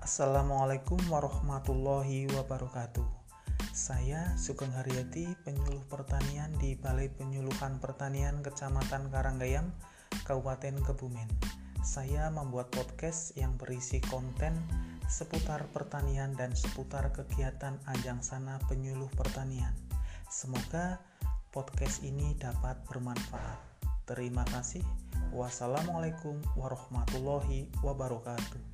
Assalamualaikum warahmatullahi wabarakatuh. Saya Sugeng Haryati, penyuluh pertanian di Balai Penyuluhan Pertanian Kecamatan Karanggayam, Kabupaten Kebumen. Saya membuat podcast yang berisi konten seputar pertanian dan seputar kegiatan ajang sana penyuluh pertanian. Semoga podcast ini dapat bermanfaat. Terima kasih. Wassalamualaikum warahmatullahi wabarakatuh.